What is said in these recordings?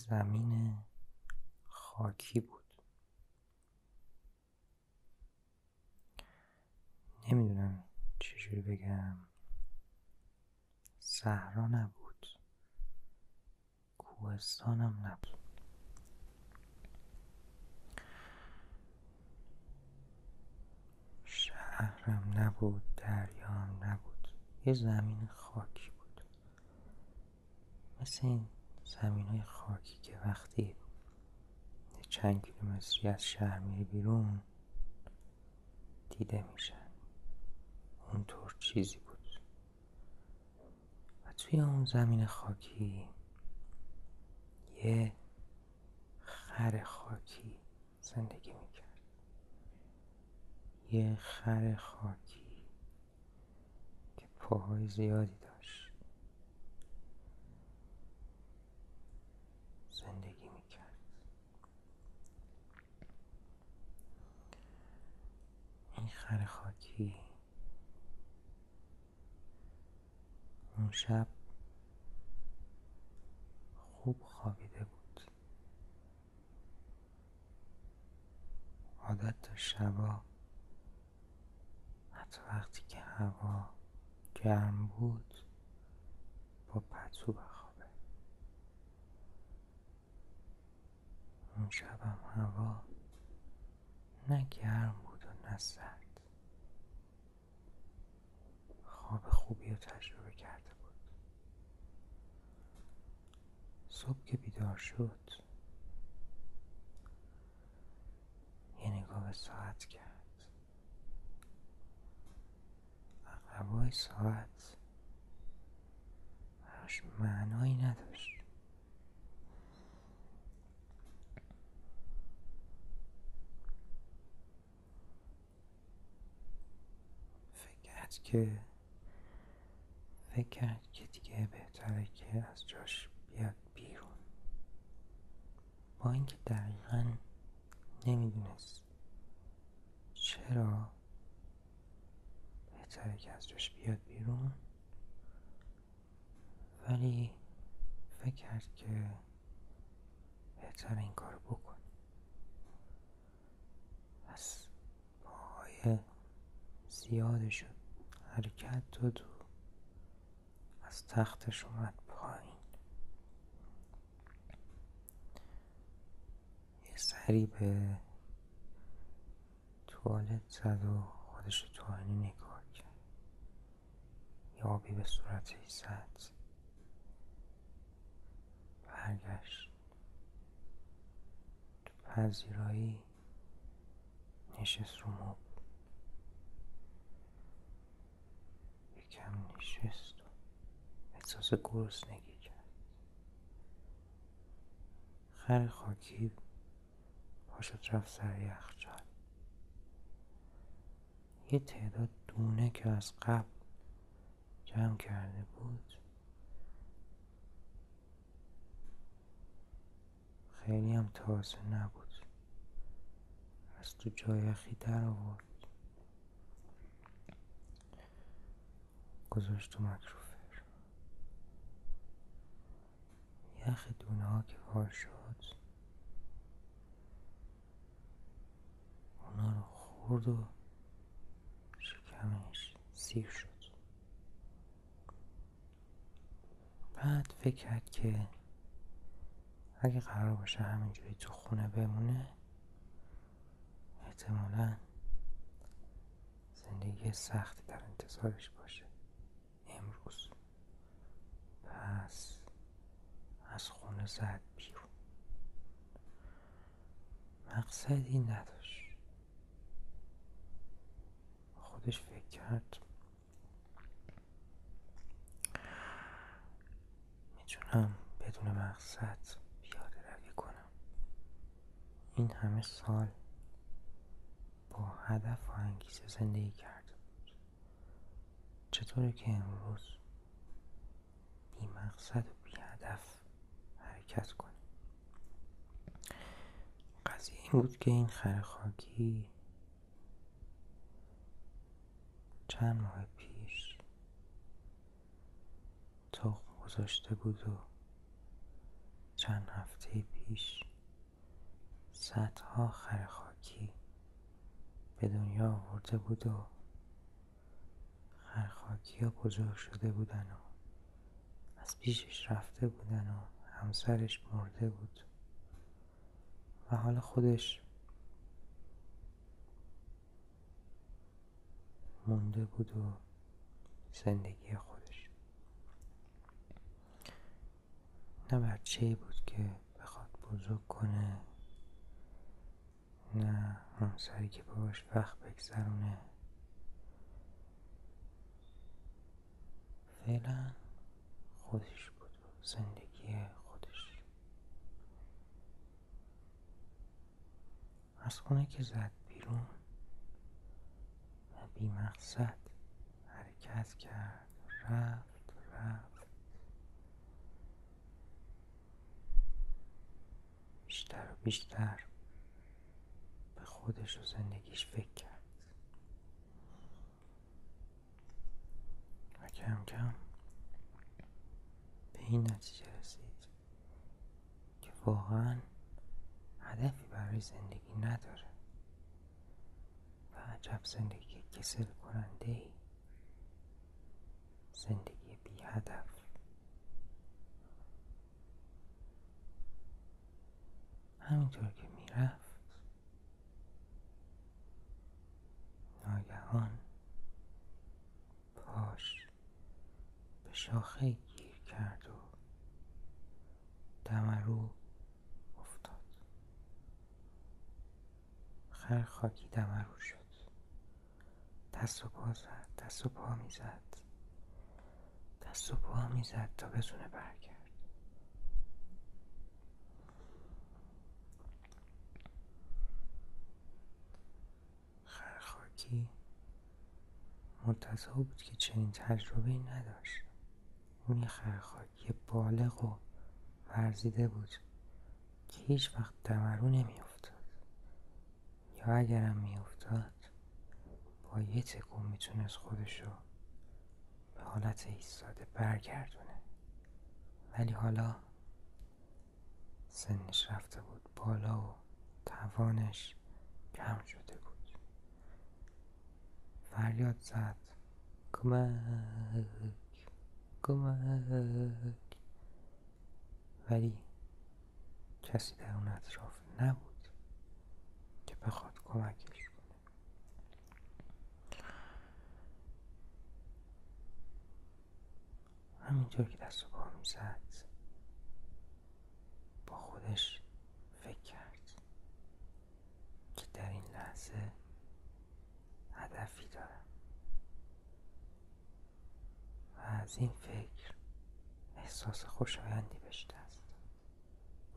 زمین خاکی بود. نمی‌دونم چجوری بگم. صحرا نبود. کوهستانم نبود. شهرم نبود دریام نبود. یه زمین خاکی بود. مثل این زمین های خاکی که وقتی چند کیلومتری از شهر میری بیرون دیده میشن. اونطور چیزی بود. و توی اون زمین خاکی یه خر خاکی زندگی می‌کرد. یه خر خاکی که پاهای زیادی داشت. زندگی می‌کرد. این خر خاکی اون شب خوب خوابیده بود. عادت داشت شبا حتی وقتی که هوا گرم بود با پتو بخوابه اون شبم هوا نه گرم بود و نه سرد. خواب خوبی رو تجربه کرده بود. صبح که بیدار شد یه نگاه به ساعت کرد. عقبای ساعت براش معنایی نداشت. کرد که فکر کرد که دیگه بهتره که از جاش بیاد بیرون. با اینکه دقیقا نمی‌دونست چرا بهتره که از جاش بیاد بیرون ولی فکر کرد که بهتر این کار بکن پس پاهای زیادشو حرکت داد و از تختش اومد پایین. یه سری به توالت زد و خودش تو آینه نگاه کرد. یه آبی به صورتش زد برگشت. تو پذیرایی نشست رو مبل. یکم نشست و احساس گرسنگی کرد. خر خاکی پاشد رفت سر یخچال یه تعداد دونه که از قبل جمع کرده بود خیلی هم تازه نبود. از تو جایخی در آورد. گذاشت تو مکروفر یخ دونه ها که کار شد. اونا رو خورد و شکمش سیر شد. بعد فکر کرد که اگه قرار باشه همینجوری تو خونه بمونه احتمالا زندگی سختی در انتظارش باشه. اونو زد بیرون. مقصدی نداشت. خودش فکر کرد. می‌تونم بدون مقصد پیاده روی کنم. این همه سال با هدف و انگیزه زندگی کرده بود. چطوره که امروز بی مقصد و بی هدف حرکت کنه قضیه این بود که این خر خاکی چند ماه پیش تخم گذاشته بود و چند هفته پیش صدها خر خاکی به دنیا آورده بود و خرخاکی ها بزرگ شده بودن و از پیشش رفته بودن و همسرش مرده بود. و حالا خودش مونده بود و زندگی خودش. نه بچه بود که بخواد بزرگ کنه نه همسری که باش وقت بگذرونه. فعلا خودش بود زندگی خودش از خونه که زد بیرون و بی مقصد حرکت کرد. رفت رفت. بیشتر و بیشتر به خودش و زندگیش فکر کرد. و کم کم به این نتیجه رسید که واقعا هدفی برای زندگی نداره. و عجب زندگی کسل کننده ای. زندگی بی هدف. همینطور که می‌رفت ناگهان پاش به شاخه گیر کرد و دمرو افتاد خر خاکی دمرو شد. دست و پا زد دست و پا می‌زد. دست و پا می‌زد تا بتونه برگرد. خر خاکی منتظر بود که چنین تجربه نداشت. اون خرخاکی بالغ و ورزیده بود که هیچ وقت دمرو نمیافتاد. یا اگرم میافتاد با یه تکون می‌تونست خودشو به حالت ایستاده برگردونه. ولی حالا سنش رفته بود بالا و توانش کم شده بود. فریاد زد. کمک کمک. ولی کسی در اون اطراف نبود. کمکش کنه. همینطور که دست و پا می‌زد با خودش فکر کرد که در این لحظه هدفی دارم و از این فکر احساس خوشایندی بهش دست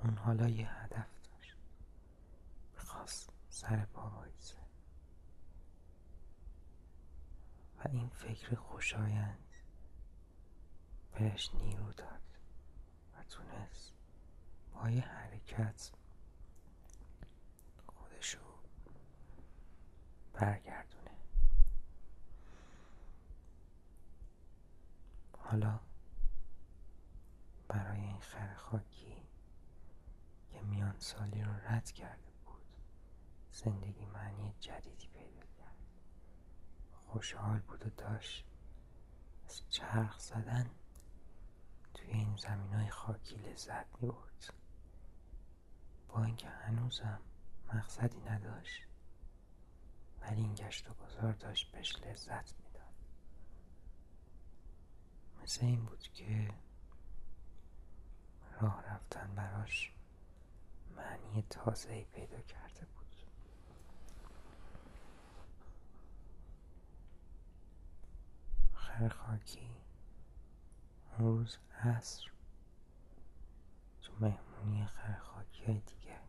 اون حالا یه هدف سر پا وایسه و این فکر خوشایند بهش نیرو داد و تونست با یه حرکت خودشو برگردونه. حالا برای این خر خاکی که میان سالی رو رد کرده زندگی معنی جدیدی پیدا کرد. خوشحال بود و داشت از چرخ زدن توی این زمین های خاکی لذت می برد با اینکه هنوزم مقصدی نداشت ولی این گشت و گذار داشت بهش لذت می‌داد. مثل این بود که راه رفتن براش معنی تازه پیدا کرده بود. خرخاکی اون روز عصر تو مهمونی خرخاکی های دیگه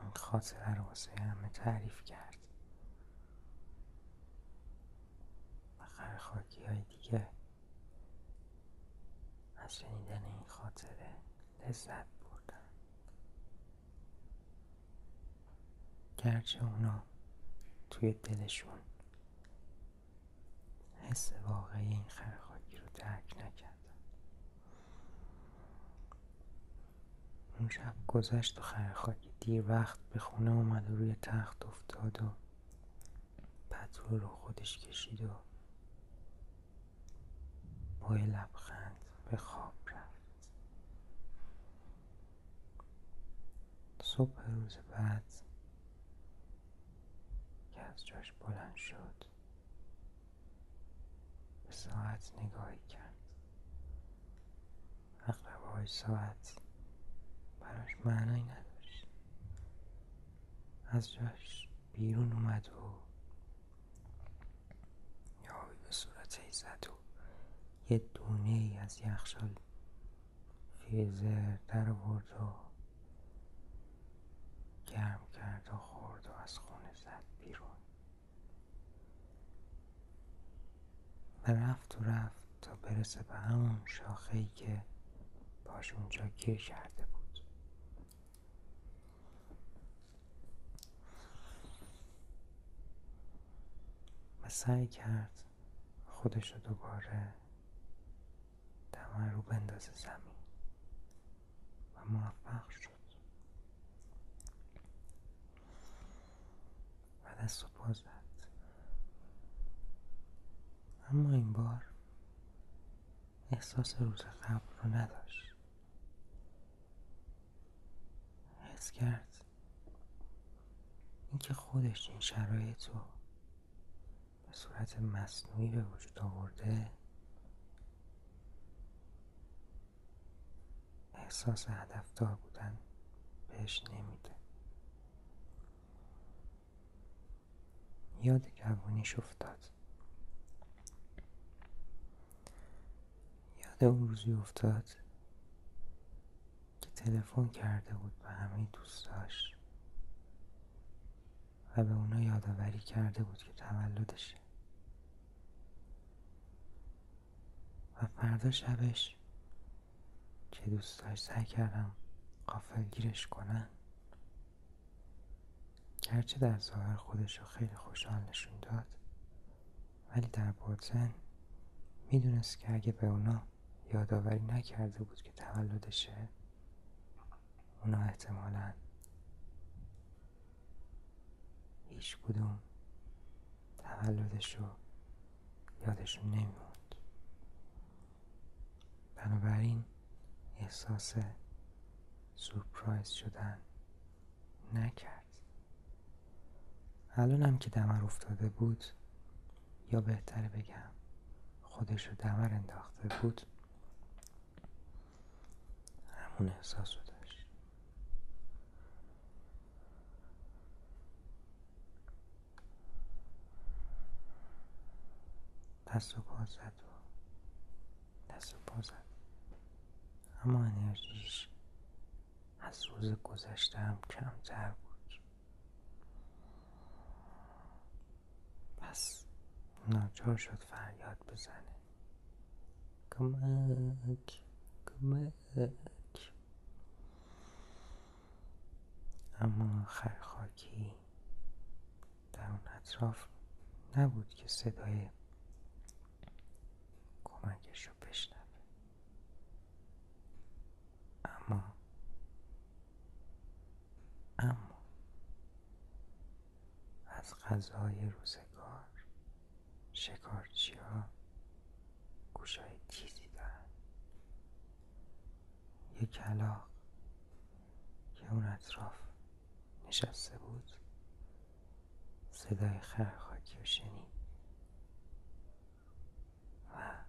این خاطره رو واسه همه تعریف کرد. و خرخاکی های دیگه از شنیدن این خاطره لذت بردن. گرچه اونا توی دلشون حس واقعی این خرخاکی رو درک نکردن اون شب گذشت و خرخاکی دیر وقت به خونه اومد و روی تخت افتاد و پتو رو خودش کشید و با لبخند به خواب رفت. صبح روز بعد که از جاش بلند شد ساعت نگاهی کرد. اقربه ساعت براش معنایی نداشت. از جاش بیرون اومد و یاوی به صورت زد و یه دونه ای از یخشال فریزر در آورد و گرم کرد و خورد و از خونه زد بیرون و رفت و رفت تا برسه به همون شاخه ای که باش اونجا گیر کرده بود. و سعی کرد خودش رو دوباره دمه رو بندازه زمین و موفق شد. و دست و پا اما این بار احساس روز قبل رو نداشت. حس کرد اینکه خودش این شرایط رو به صورت مصنوعی به وجود آورده احساس هدفدار بودن بهش نمیده. یاد جوانیش افتاد یاد اون روزی افتاد که تلفن کرده بود به همه دوستاش و به اونا یادآوری کرده بود که تولدشه و فردا شبش که دوستاش سعی کردم قافل گیرش کنن گرچه در ظاهر خودش رو خیلی خوشحال نشون داد ولی در باطن می‌دونست که اگه به اونا یادآوری نکرده بود که تولدشه. اونا احتمالا هیچ کدوم تولدش رو یادشون نمیموند. بنابراین احساس سورپرایز شدن نکرد. الانم که دمر افتاده بود یا بهتره بگم خودش رو دمر انداخته بود همون احساس رو داشت. دست و پا زد و دست و پا زد. اما انرژیش از روز گذشته هم کمتر بود. پس ناچار شد فریاد بزنه. کمک کمک. اما خرخاکی در اون اطراف نبود که صدای کمکش رو بشنوه. اما اما از غذای روزگار شکارچی ها گوشای تیزی دارن. یک کلاق که اون اطراف نشسته بود. صدای خرخاکی رو شنید. و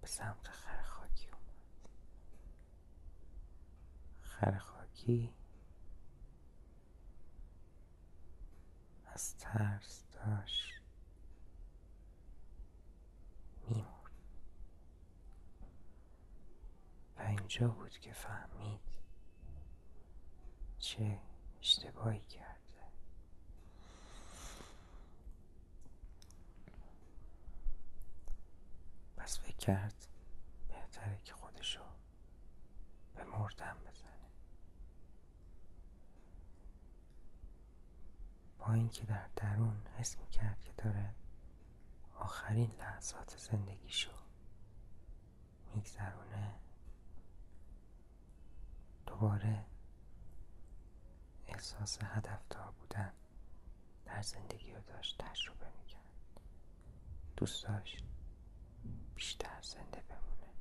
به سمت خرخاکی اومد. خر خاکی از ترس داشت. میمرد. و اینجا بود که فهمید چه اشتباهی کرده پس فکر کرد بهتره که خودشو به مردن بزنه. با اینکه در درون حس می‌کرد که داره آخرین لحظات زندگیشو میگذرونه دوباره احساس هدفدار بودن در زندگی رو داشت تجربه می‌کرد. دوست داشت بیشتر زنده بمونه.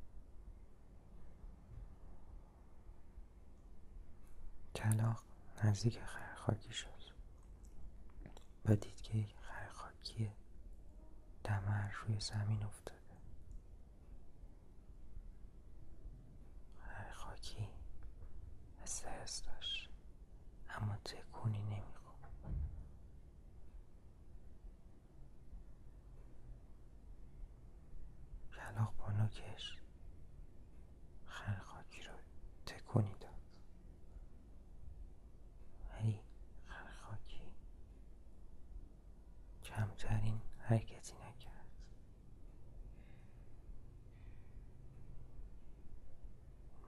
کلاق نزدیک خرخاکی شد. و دید که یک خرخاکی دمر روی زمین افتاده خرخاکی استرس داشت اما تکونی نمی‌خورد نوکش خرخاکی رو تکونی داد. ولی خرخاکی کمترین حرکتی نکرد.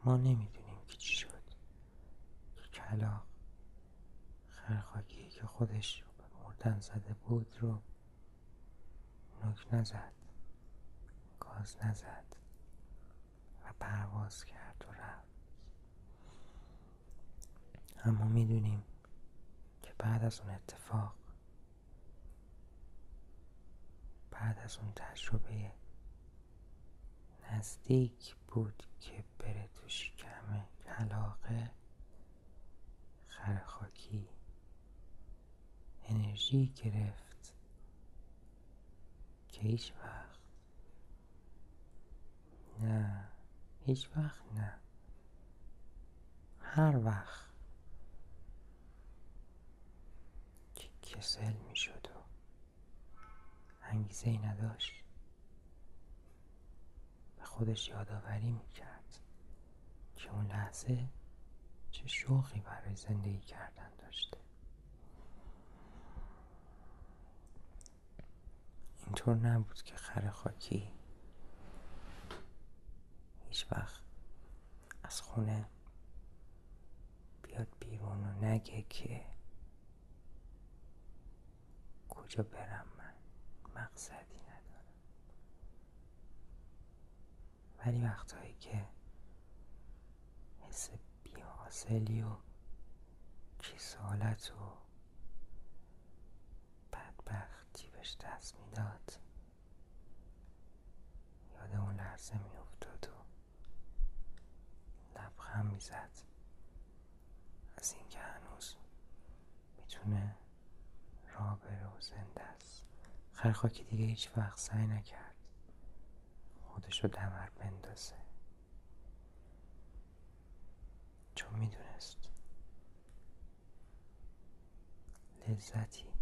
ما نمی‌دونیم که چی شد. که کلاق خرخاکی که خودش رو به مردن زده بود رو نوک نزد گاز نزد. پرواز کرد و رفت. اما می‌دونیم که بعد از اون اتفاق بعد از اون تجربه نزدیک بود که بره تو شکم کلاقه خرخاکی انرژی گرفت که هیچ وقت نه. هیچ وقت نه. هر وقت که کسل می شد و انگیزه ای نداشت به خودش یادآوری می کرد که اون لحظه چه شوقی برای زندگی کردن داشته. اینطور نبود که خر خاکی هیچ وقت از خونه بیاد بیرون و نگه که کجا برم من. مقصدی ندارم. ولی وقتهایی که حس بیحاصلی و کسالت و بدبختی بهش دست می‌داد یاد اون لحظه و لبخند می‌زد. از اینکه هنوز می‌تونه راه بره و زنده است. خرخاکی دیگه هیچ وقت سعی نکرد خودش رو دمر بندازه. چون می‌دونست لذتی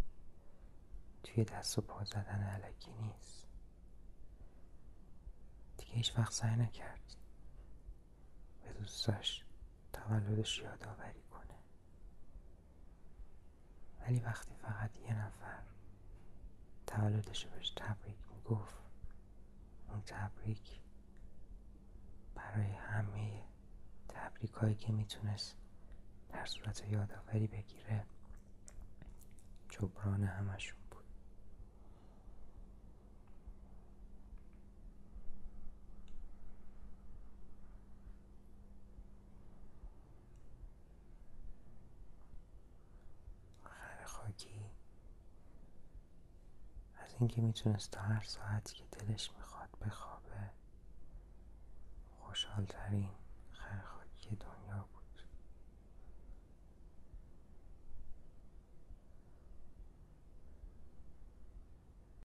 توی دست و پا زدن علکی نیست. دیگه هیچ وقت سعی نکرد به دوستاش تولدش یادآوری کنه. ولی وقتی فقط یه نفر تولدش بهش تبریک می‌گفت اون تبریک برای همه تبریک هایی که می‌تونست در صورت یادآوری بگیره جبران همشون بود خر خاکی اینکه می‌تونست تا هر ساعتی که دلش می‌خواد بخوابه خوشحالترین.